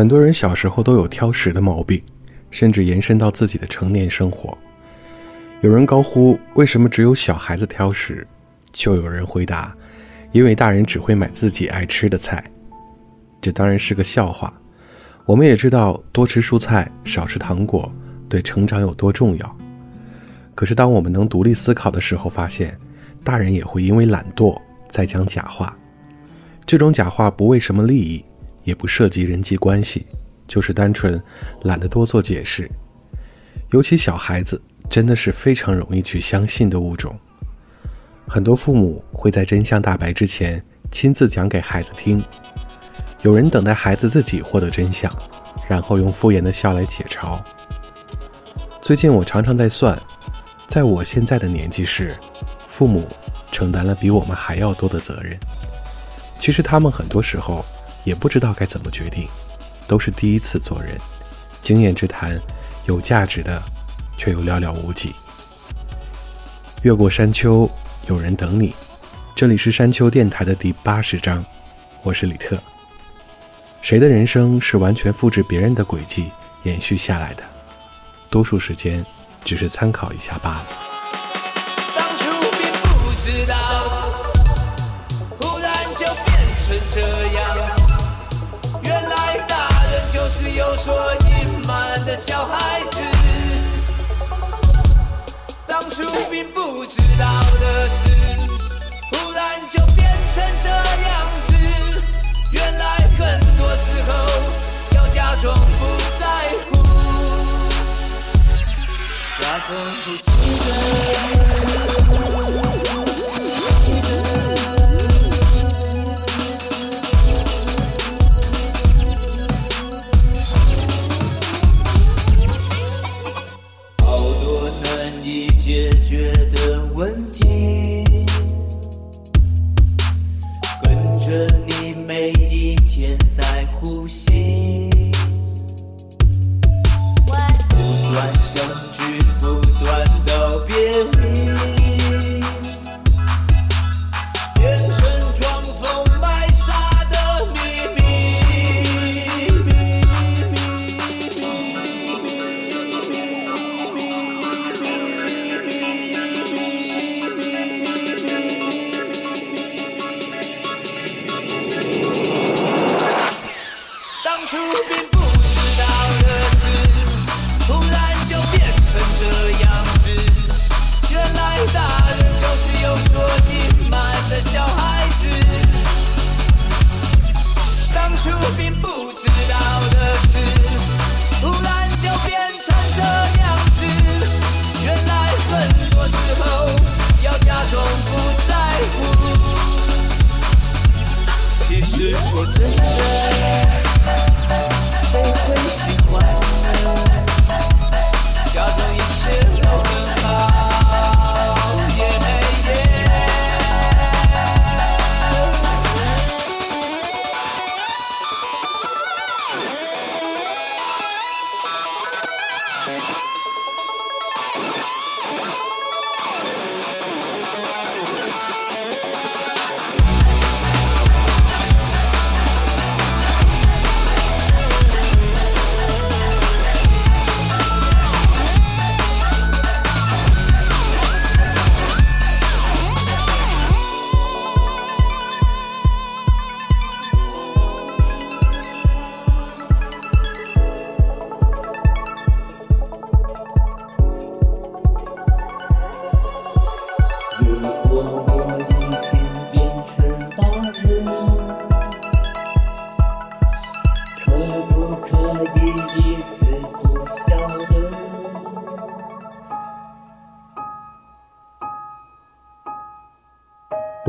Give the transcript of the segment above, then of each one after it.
很多人小时候都有挑食的毛病，甚至延伸到自己的成年生活。有人高呼“为什么只有小孩子挑食”，就有人回答：“因为大人只会买自己爱吃的菜。”这当然是个笑话。我们也知道多吃蔬菜、少吃糖果对成长有多重要。可是当我们能独立思考的时候，发现大人也会因为懒惰在讲假话。这种假话不为什么利益。也不涉及人际关系，就是单纯懒得多做解释。尤其小孩子真的是非常容易去相信的物种。很多父母会在真相大白之前亲自讲给孩子听，有人等待孩子自己获得真相，然后用敷衍的笑来解嘲。最近我常常在算，在我现在的年纪时，父母承担了比我们还要多的责任。其实他们很多时候。也不知道该怎么决定，都是第一次做人，经验之谈，有价值的却又寥寥无几。越过山丘，有人等你。这里是山丘电台的第八十章，我是李特。谁的人生是完全复制别人的轨迹延续下来的？多数时间只是参考一下罢了。成这样子。原来很多时候要假装不在乎，假装不记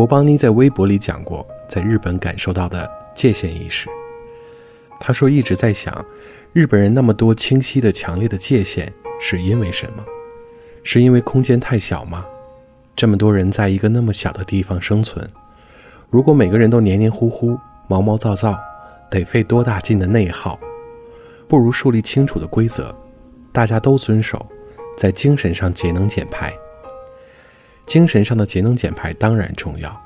博邦尼在微博里讲过在日本感受到的界限意识。他说一直在想，日本人那么多清晰的、强烈的界限是因为什么？是因为空间太小吗？这么多人在一个那么小的地方生存，如果每个人都黏黏糊糊、毛毛躁躁，得费多大劲的内耗？不如树立清楚的规则，大家都遵守，在精神上节能减排。精神上的节能减排当然重要，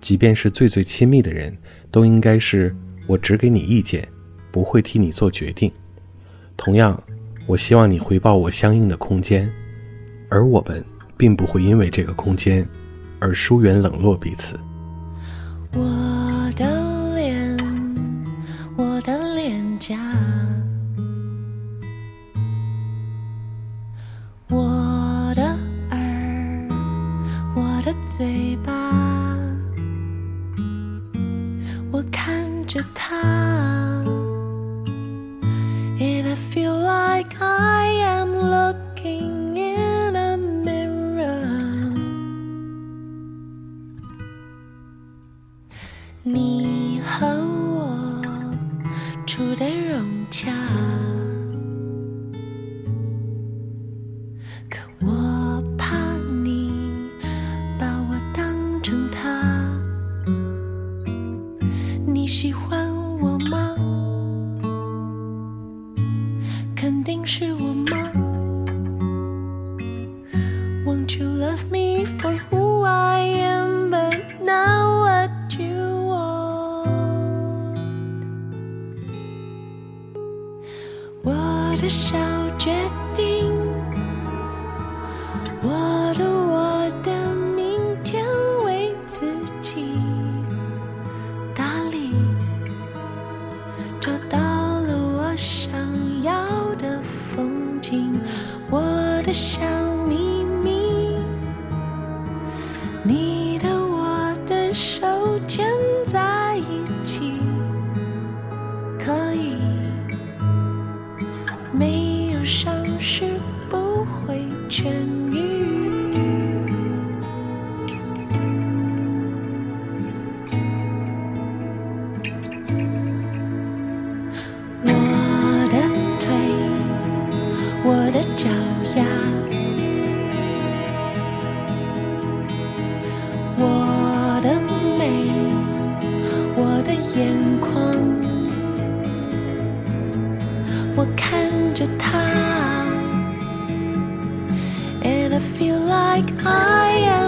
即便是最最亲密的人，都应该是我只给你意见，不会替你做决定。同样，我希望你回报我相应的空间，而我们。并不会因为这个空间而疏远冷落彼此。我的嘴巴，我看着他，and I feel like I feel like I am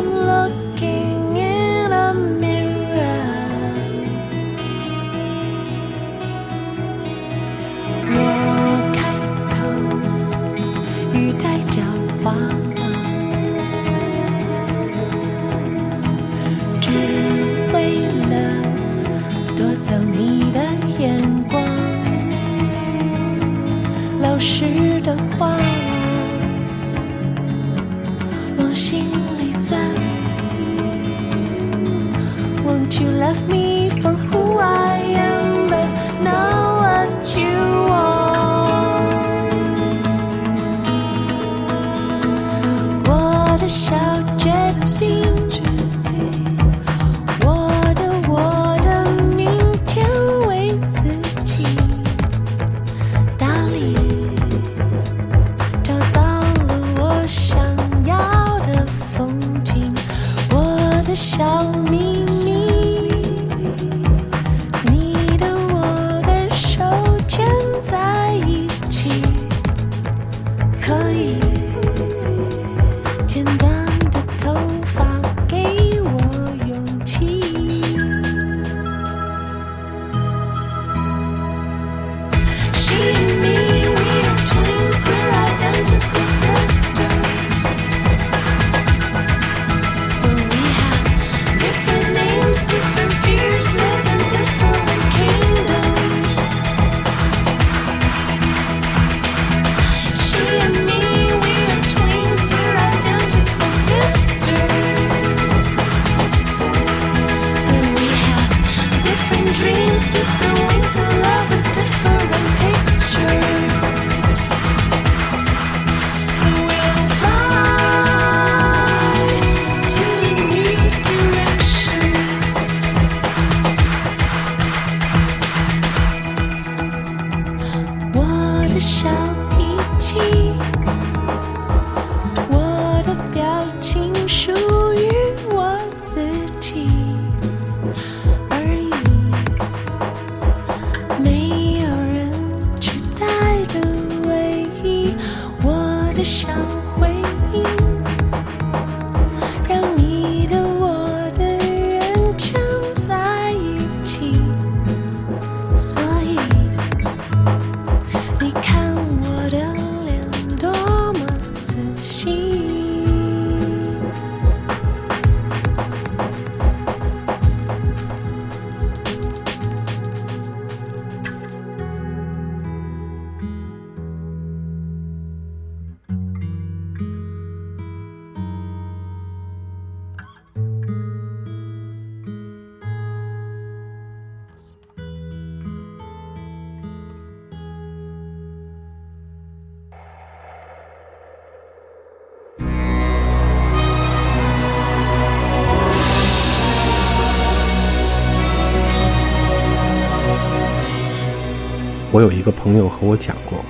我有一个朋友和我讲过，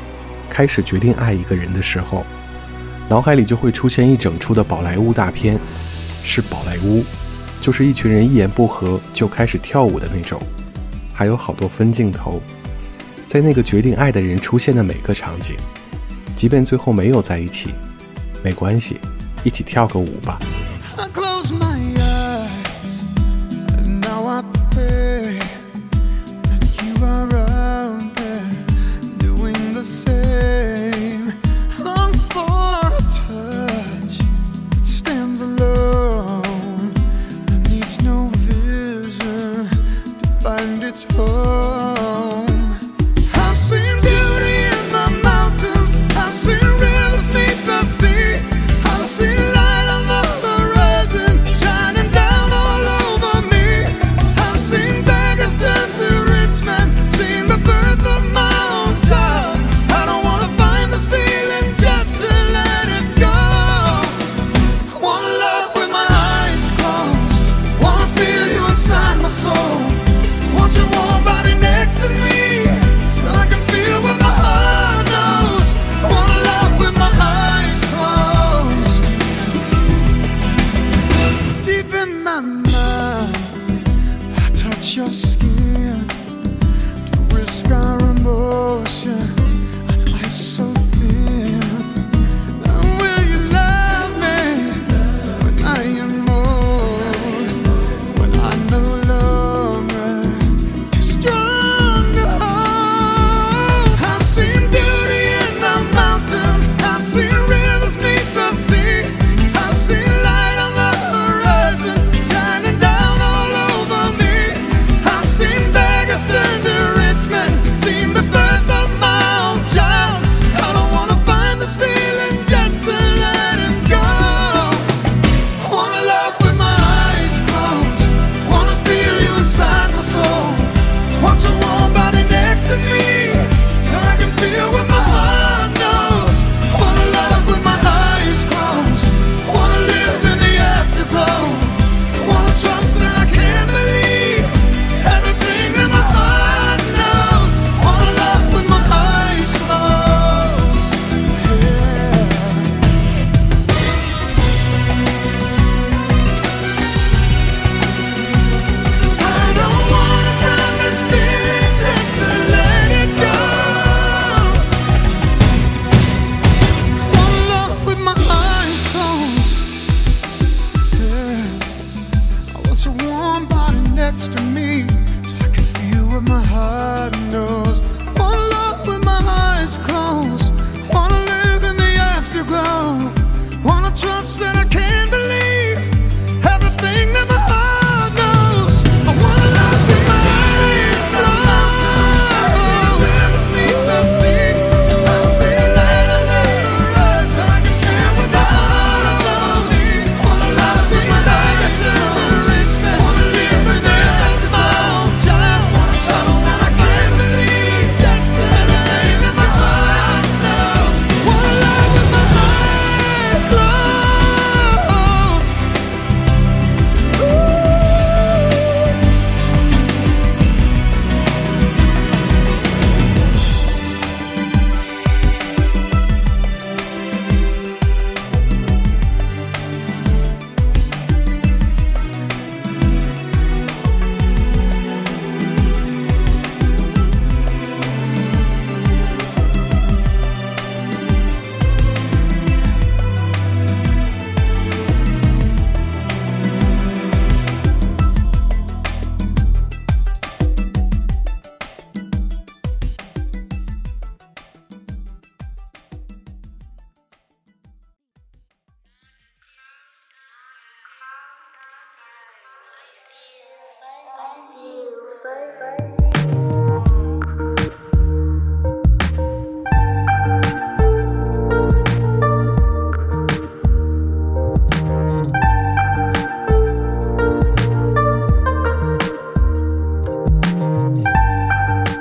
开始决定爱一个人的时候，脑海里就会出现一整出的宝莱坞大片，是宝莱坞，就是一群人一言不合就开始跳舞的那种，还有好多分镜头，在那个决定爱的人出现的每个场景，即便最后没有在一起，没关系，一起跳个舞吧。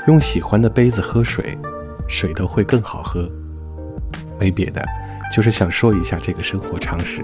用喜欢的杯子喝水，水都会更好喝。没别的，就是想说一下这个生活常识。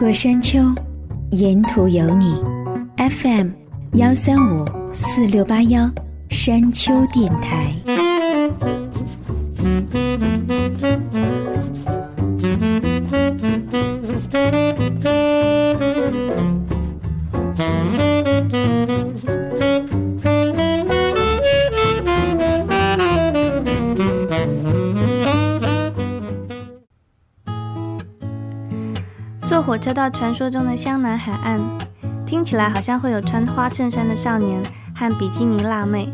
过山丘，沿途有你。FM 幺三五四六八幺，山丘电台。车到传说中的湘南海岸，听起来好像会有穿花衬衫的少年和比基尼辣妹。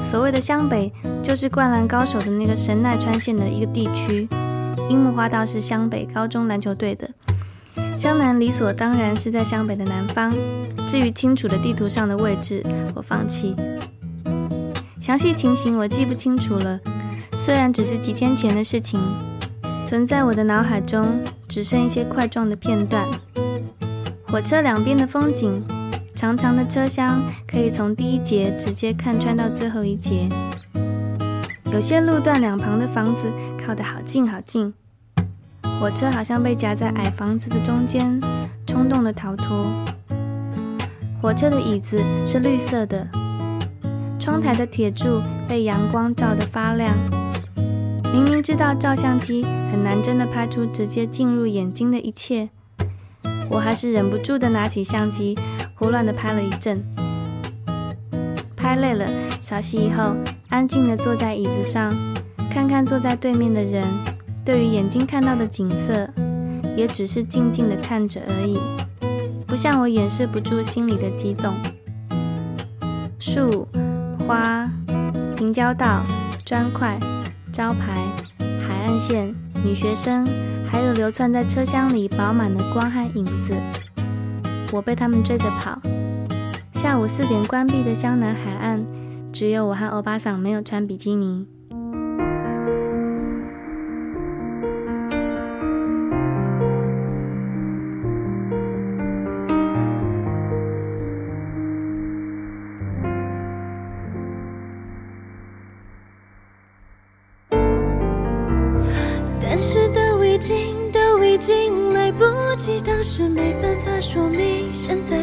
所谓的湘北，就是《灌篮高手》的那个神奈川县的一个地区。樱木花道是湘北高中篮球队的，湘南理所当然是在湘北的南方。至于清楚的地图上的位置，我放弃。详细情形我记不清楚了，虽然只是几天前的事情，存在我的脑海中只剩一些块状的片段。火车两边的风景，长长的车厢可以从第一节直接看穿到最后一节。有些路段两旁的房子靠得好近好近，火车好像被夹在矮房子的中间，冲动的逃脱。火车的椅子是绿色的，窗台的铁柱被阳光照得发亮。明明知道照相机很难真的拍出直接进入眼睛的一切，我还是忍不住的拿起相机，胡乱的拍了一阵。拍累了，稍息以后，安静的坐在椅子上，看看坐在对面的人，对于眼睛看到的景色，也只是静静的看着而已，不像我掩饰不住心里的激动。树、花、平交道、砖块、招牌、海岸线、女学生，还有流窜在车厢里饱满的光和影子。我被他们追着跑。下午四点关闭的湘南海岸，只有我和欧巴桑没有穿比基尼。是，没办法说明，现在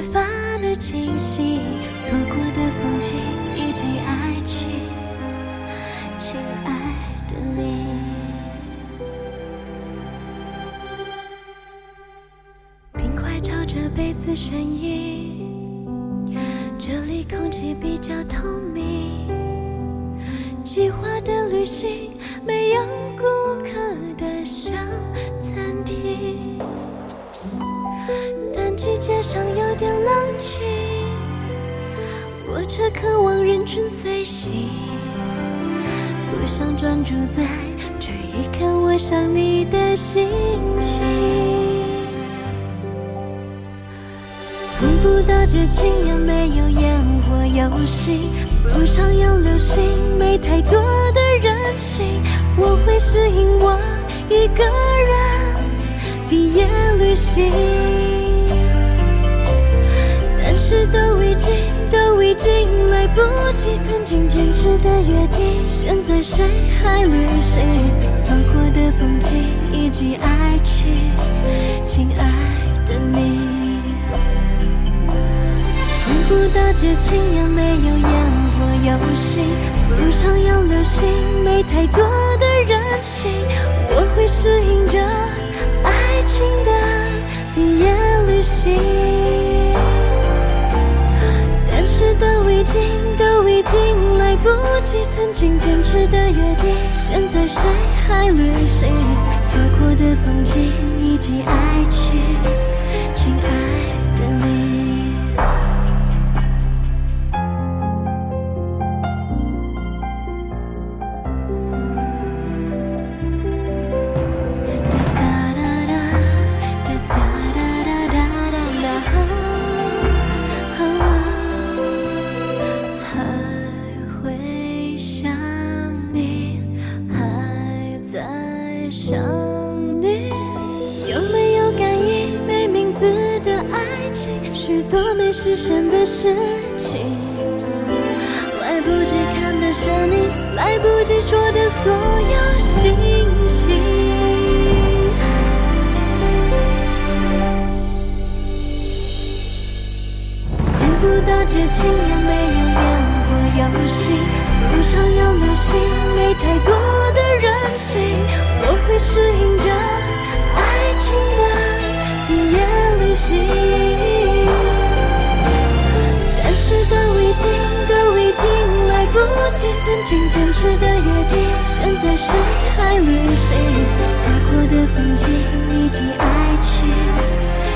不到节庆，也没有烟火游戏，不常有流星，没太多的任性。我会适应我一个人毕业旅行，但是都已经都已经来不及，曾经坚持的约定，现在谁还旅行？错过的风景以及爱情，亲爱的你。不到节庆，也没有烟火游行，不常有流星，没太多的任性。我会适应着爱情的毕业旅行，但是都已经都已经来不及，曾经坚持的约定，现在谁还旅行？错过的风景以及爱情，亲爱人性。我会适应着爱情的毕业旅行，但是都已经都已经来不及，曾经坚持的约定，现在谁还旅行？错过的风景以及爱情，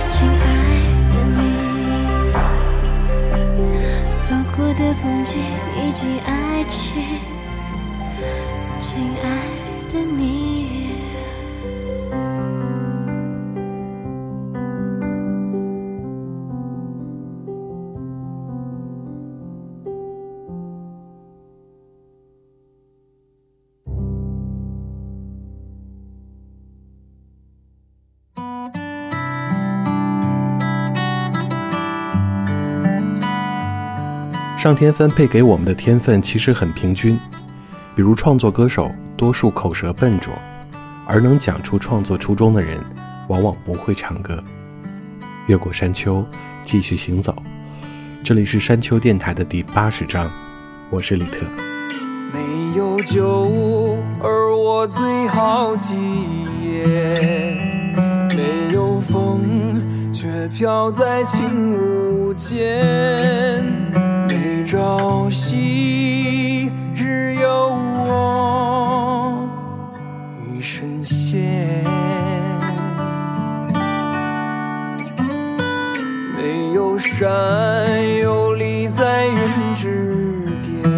亲爱的你。错过的风景以及爱情，亲爱上天分配给我们的天分其实很平均，比如创作歌手，多数口舌笨拙，而能讲出创作初衷的人，往往不会唱歌。越过山丘，继续行走。这里是山丘电台的第八十章，我是李特。没有酒，而我最好几夜。飘在轻舞间。没朝夕，只有我一身线。没有山，游离在云之巅。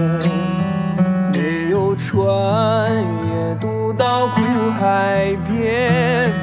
没有船，也渡到苦海边。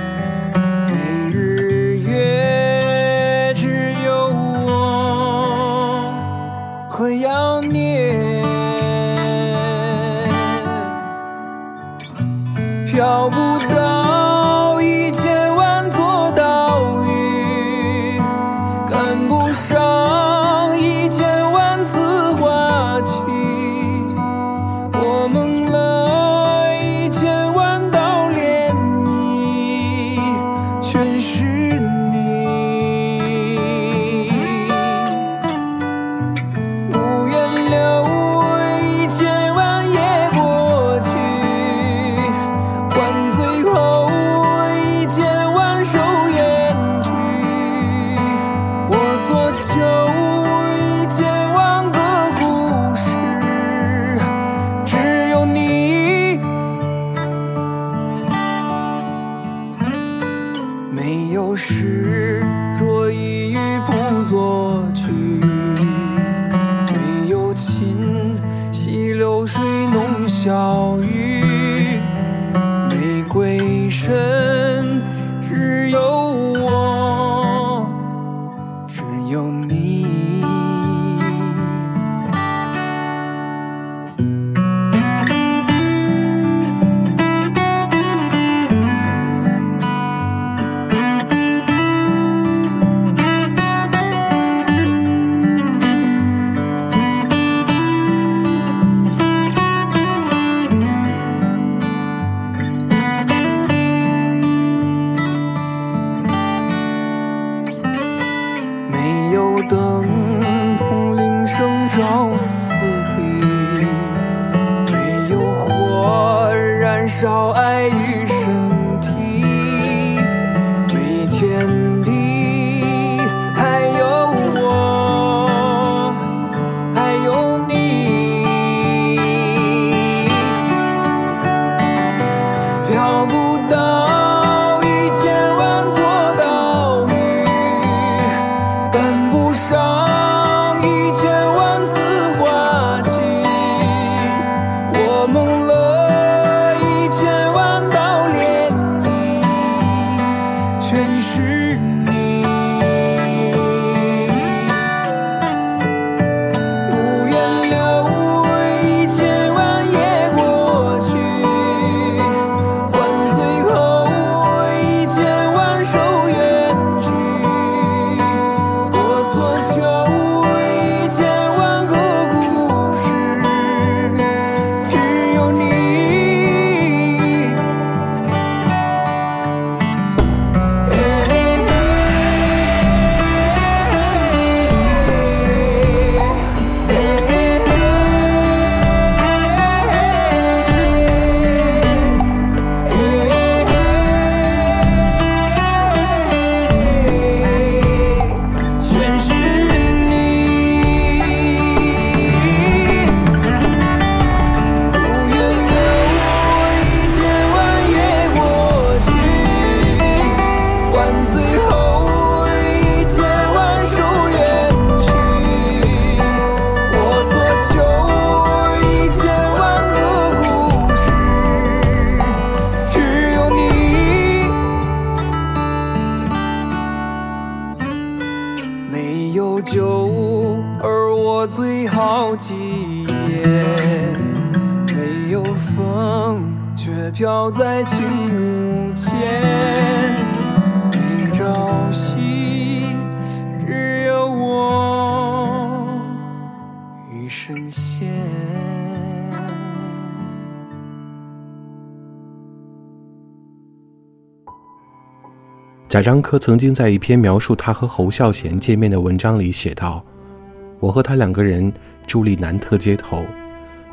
在清午前，一朝夕只有我与神仙。贾樟柯曾经在一篇描述他和侯孝贤见面的文章里写道：“我和他两个人伫立南特街头，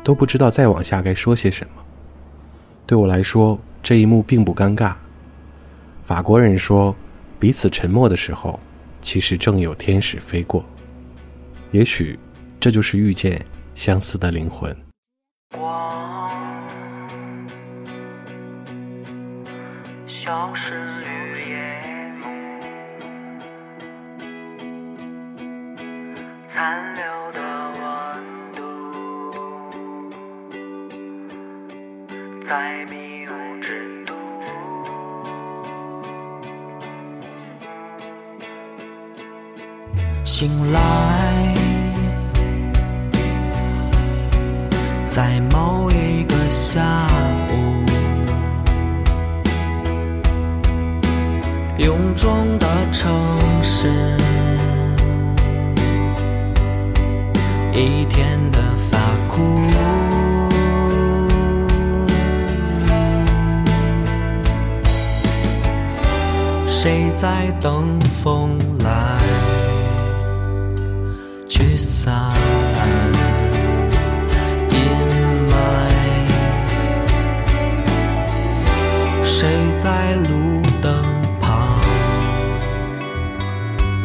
都不知道再往下该说些什么。”对我来说这一幕并不尴尬，法国人说彼此沉默的时候，其实正有天使飞过，也许这就是遇见相似的灵魂。醒来在某一个下午，臃肿的城市。一天的发苦。谁在等风来？散阴霾？谁在路灯旁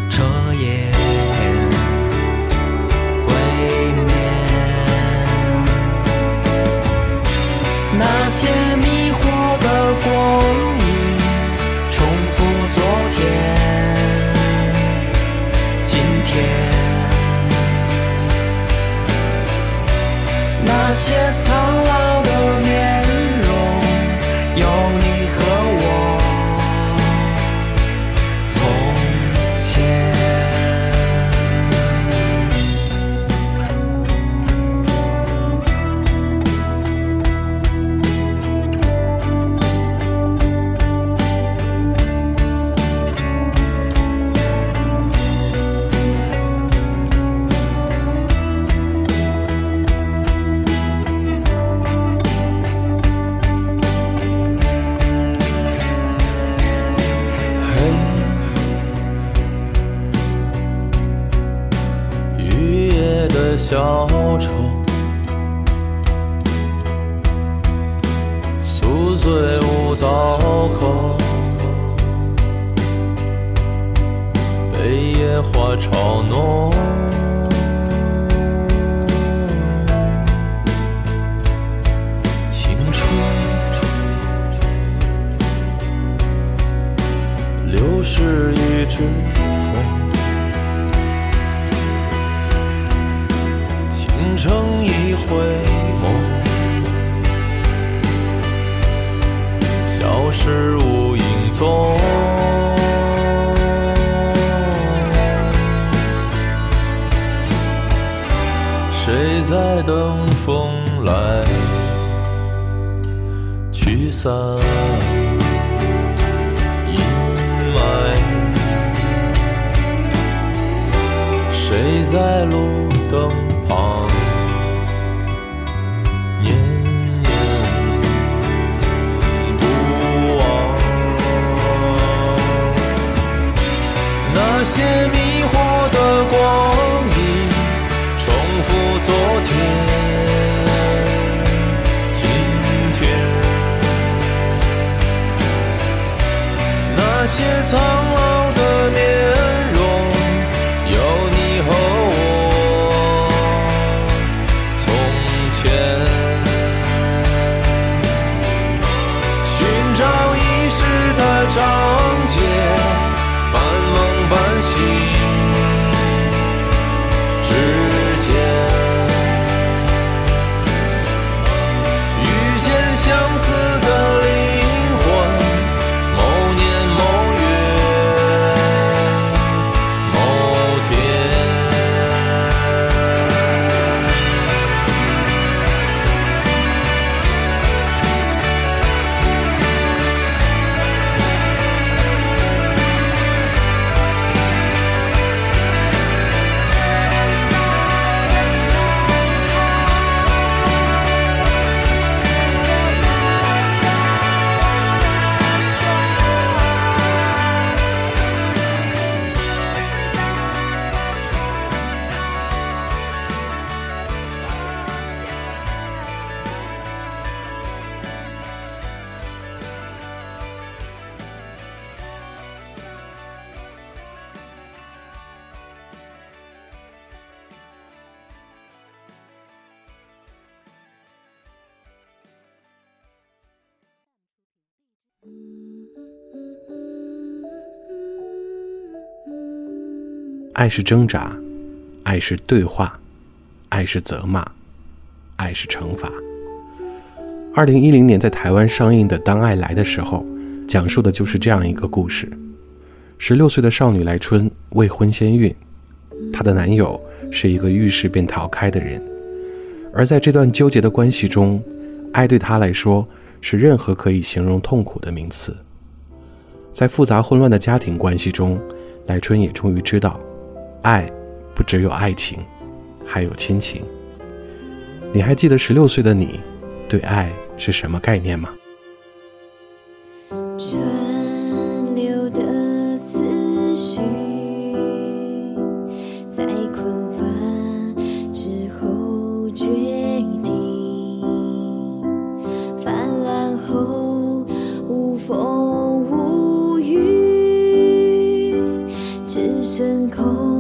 彻夜未眠？那些迷惑的光些苍老。小丑，宿醉无刀口，被野花嘲弄。青春流逝一只一爱是挣扎，爱是对话，爱是责骂，爱是惩罚。二零一零年在台湾上映的《当爱来的时候》，讲述的就是这样一个故事：十六岁的少女来春未婚先孕，她的男友是一个遇事便逃开的人，而在这段纠结的关系中，爱对她来说是任何可以形容痛苦的名词。在复杂混乱的家庭关系中，来春也终于知道，爱不只有爱情，还有亲情。你还记得十六岁的你，对爱是什么概念吗？川流的思绪，在困乏之后决定，泛滥后无风无雨，只剩空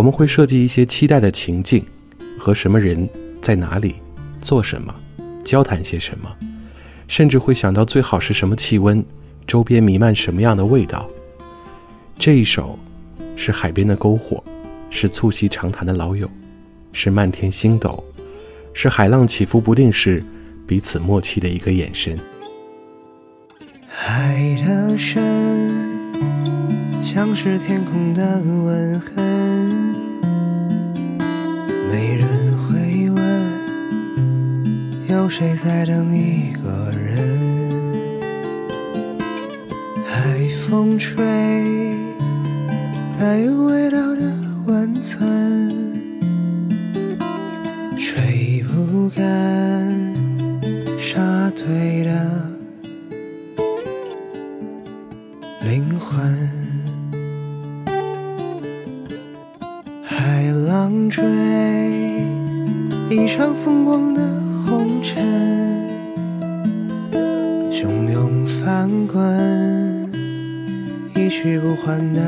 我们会设计一些期待的情境，和什么人在哪里做什么，交谈些什么，甚至会想到最好是什么气温，周边弥漫什么样的味道。这一首是海边的篝火，是促膝长谈的老友，是漫天星斗，是海浪起伏不定时彼此默契的一个眼神。海的深，像是天空的吻痕，没人会问，有谁在等一个人？海风吹，带有味道的温存，吹不干沙堆的。让风光的红尘，汹涌翻滚，一去不还的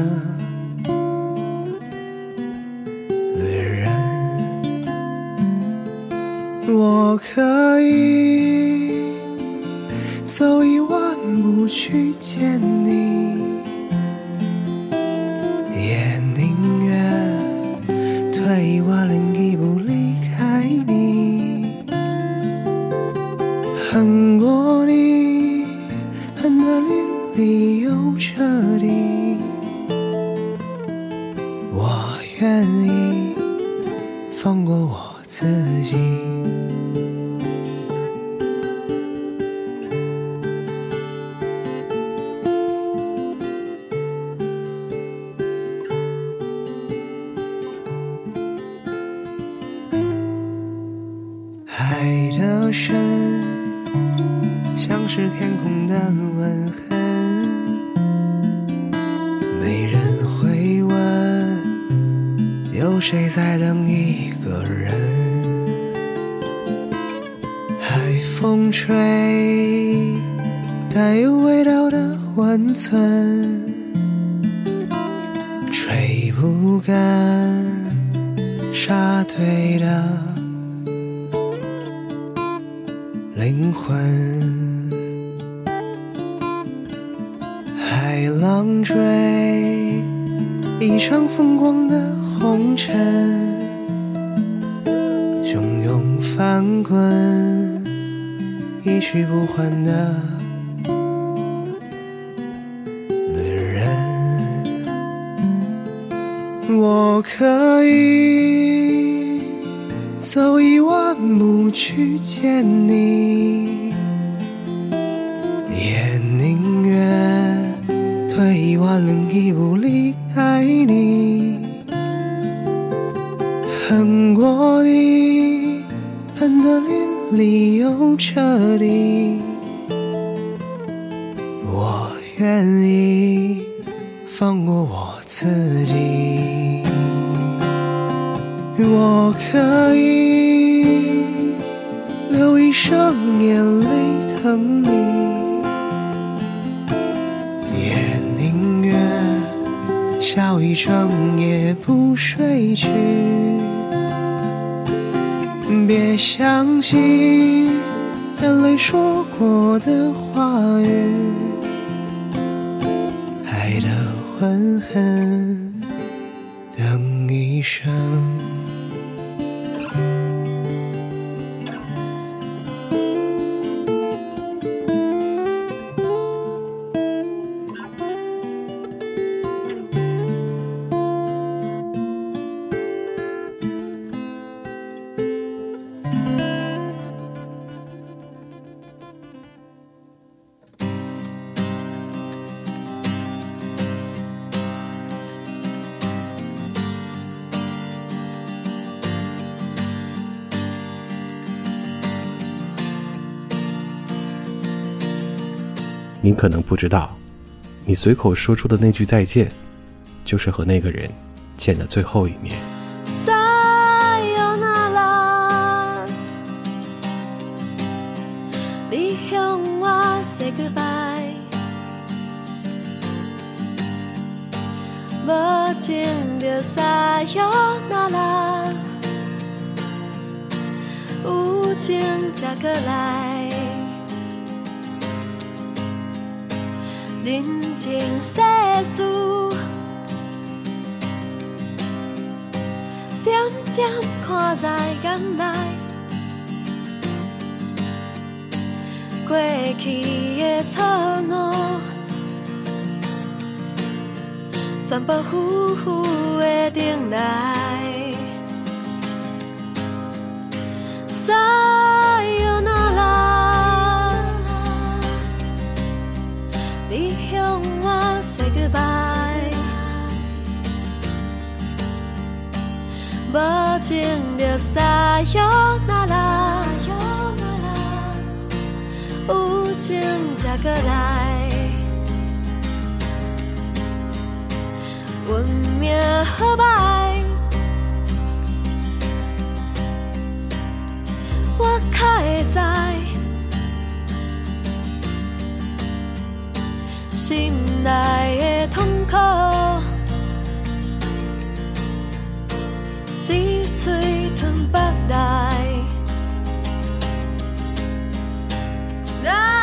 没人会问，有谁在等一个人？海风吹，带有味道的温存，吹不干沙堆的。灵魂，海浪追一场风光的红尘，汹涌翻滚，一去不还的旅人。我可以走一万步去见你，一生。你可能不知道，你随口说出的那句再见，就是和那个人见的最后一面。情着撒哟那拉，有情才过来，运命好歹，我较会知，心内的痛苦。Zitten bij. Daar.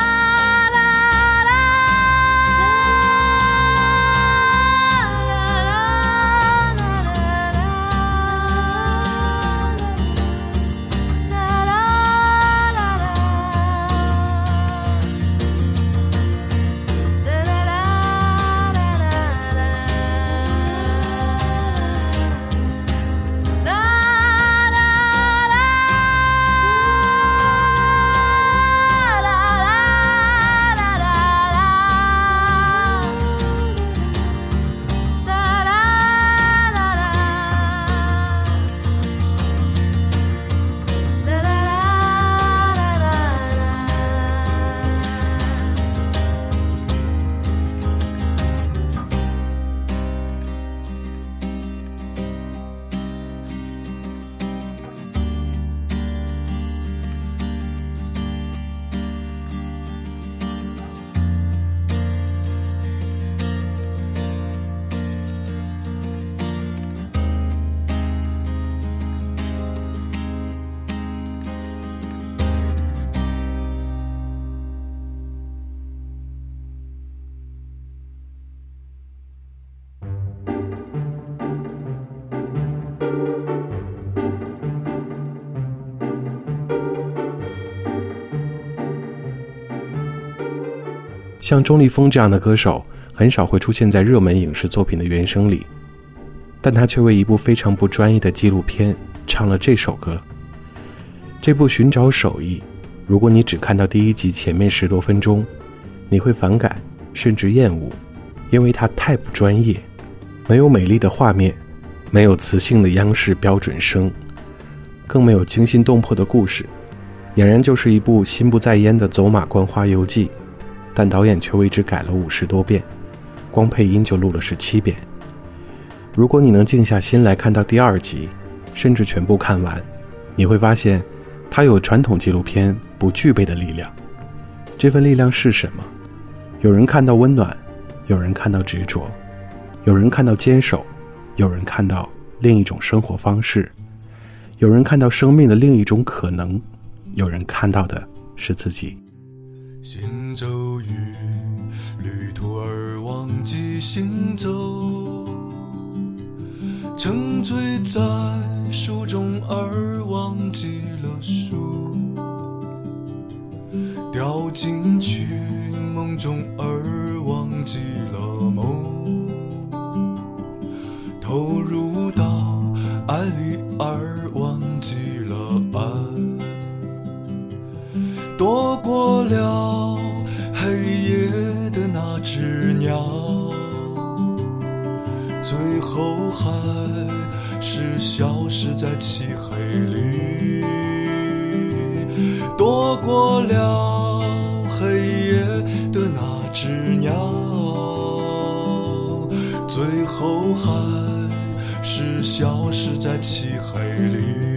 像钟立风这样的歌手，很少会出现在热门影视作品的原声里，但他却为一部非常不专业的纪录片唱了这首歌。这部《寻找手艺》，如果你只看到第一集前面十多分钟，你会反感甚至厌恶，因为它太不专业，没有美丽的画面，没有磁性的央视标准声，更没有惊心动魄的故事，俨然就是一部心不在焉的走马观花游记。但导演却为之改了五十多遍，光配音就录了十七遍。如果你能静下心来看到第二集，甚至全部看完，你会发现，它有传统纪录片不具备的力量。这份力量是什么？有人看到温暖，有人看到执着，有人看到坚守，有人看到另一种生活方式，有人看到生命的另一种可能，有人看到的是自己。行走忘记行走，沉醉在书中而忘记了书，掉进去梦中而忘记了梦，投入到爱里而忘记了爱。躲过了后还是消失在漆黑里。躲过了黑夜的那只鸟，最后还是消失在漆黑里。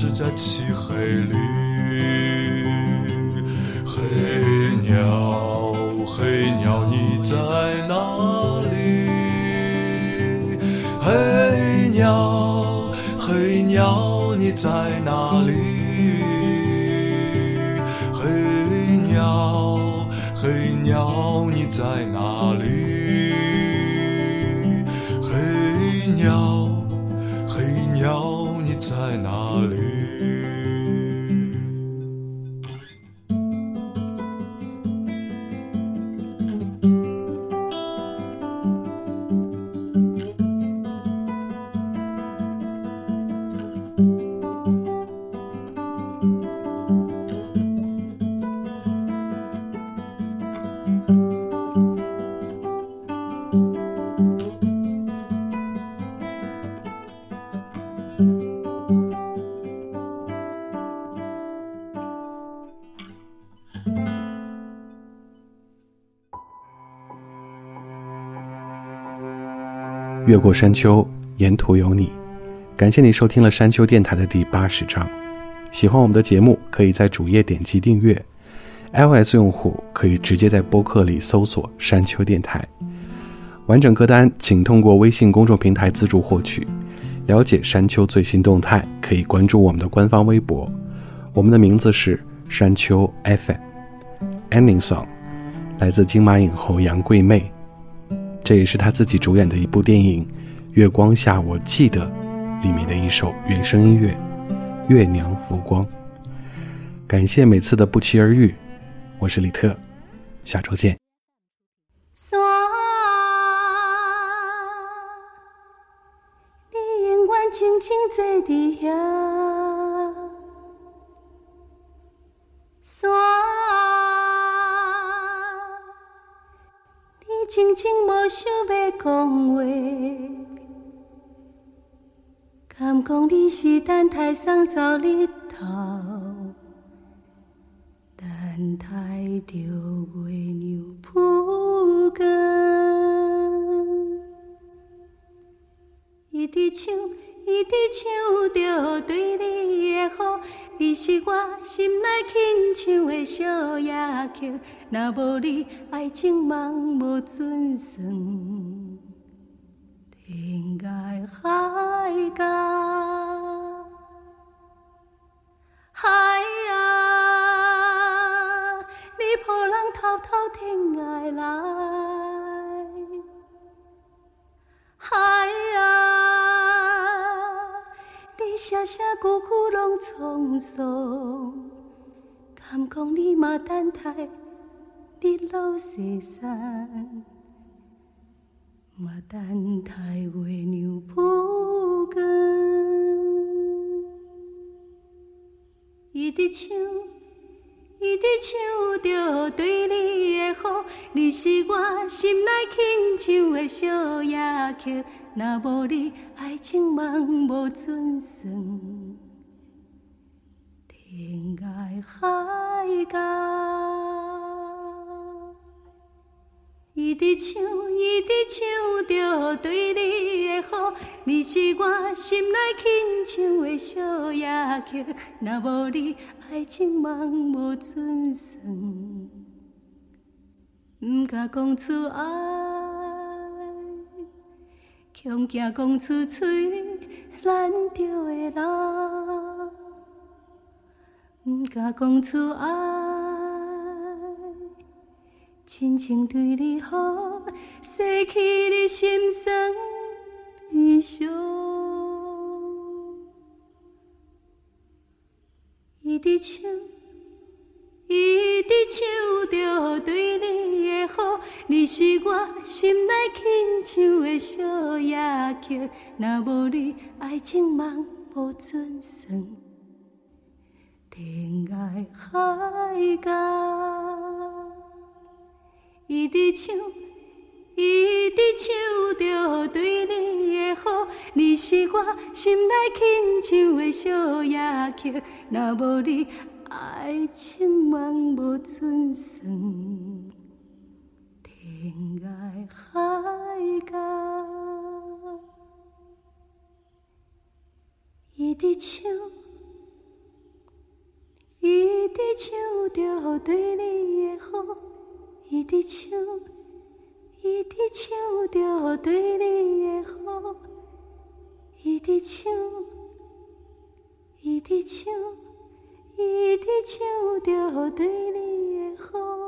是在漆黑里。黑鸟，黑鸟，你在哪里？黑鸟，黑鸟，你在哪里？越过山丘，沿途有你。感谢你收听了山丘电台的第八十章。喜欢我们的节目，可以在主页点击订阅。iOS 用户可以直接在播客里搜索“山丘电台”。完整歌单请通过微信公众平台自助获取。了解山丘最新动态，可以关注我们的官方微博。我们的名字是山丘 FM。Ending song 来自金马影后杨贵妹。这也是他自己主演的一部电影《月光下我记得》里面的一首原声音乐《月娘浮光》。感谢每次的不期而遇，我是李特，下周见。山，你永远静静坐伫遐。山，静静无想要讲话，敢讲你是等待送走日头，等待着月娘浮光。一直唱，伊伫唱着对你的好，你是我心内轻唱的小夜曲。若无你，爱情梦无准算，天涯海角，海啊，你抱人偷偷天涯来，海啊，声声句句拢沧桑，敢讲你嘛等待日落西山，嘛等待月娘浮光。伊伫唱，一直唱着对你的好，你是我心内轻唱的小夜曲。若无你，爱情梦无准算，天涯海角。一直唱，伊伫唱着对你的好，你是我心内轻唱的小夜曲。若无你，爱情梦无准算，毋敢讲出爱，恐惊讲出嘴咱就会老，毋敢讲出爱。真情对你好，失去你心酸悲伤。一直唱，一直唱着对你的好，你是我心内轻唱的小夜曲。若无你，爱情梦无准算，天涯海角。一直唱，伊伫唱着对你的好，你是我心内轻唱的小夜曲。若无你，爱情梦无准算，天涯海角。伊伫唱，伊伫唱着对你的好。伊伫唱，一直唱着对你的好，一直唱，一直唱，一直唱着对你的好。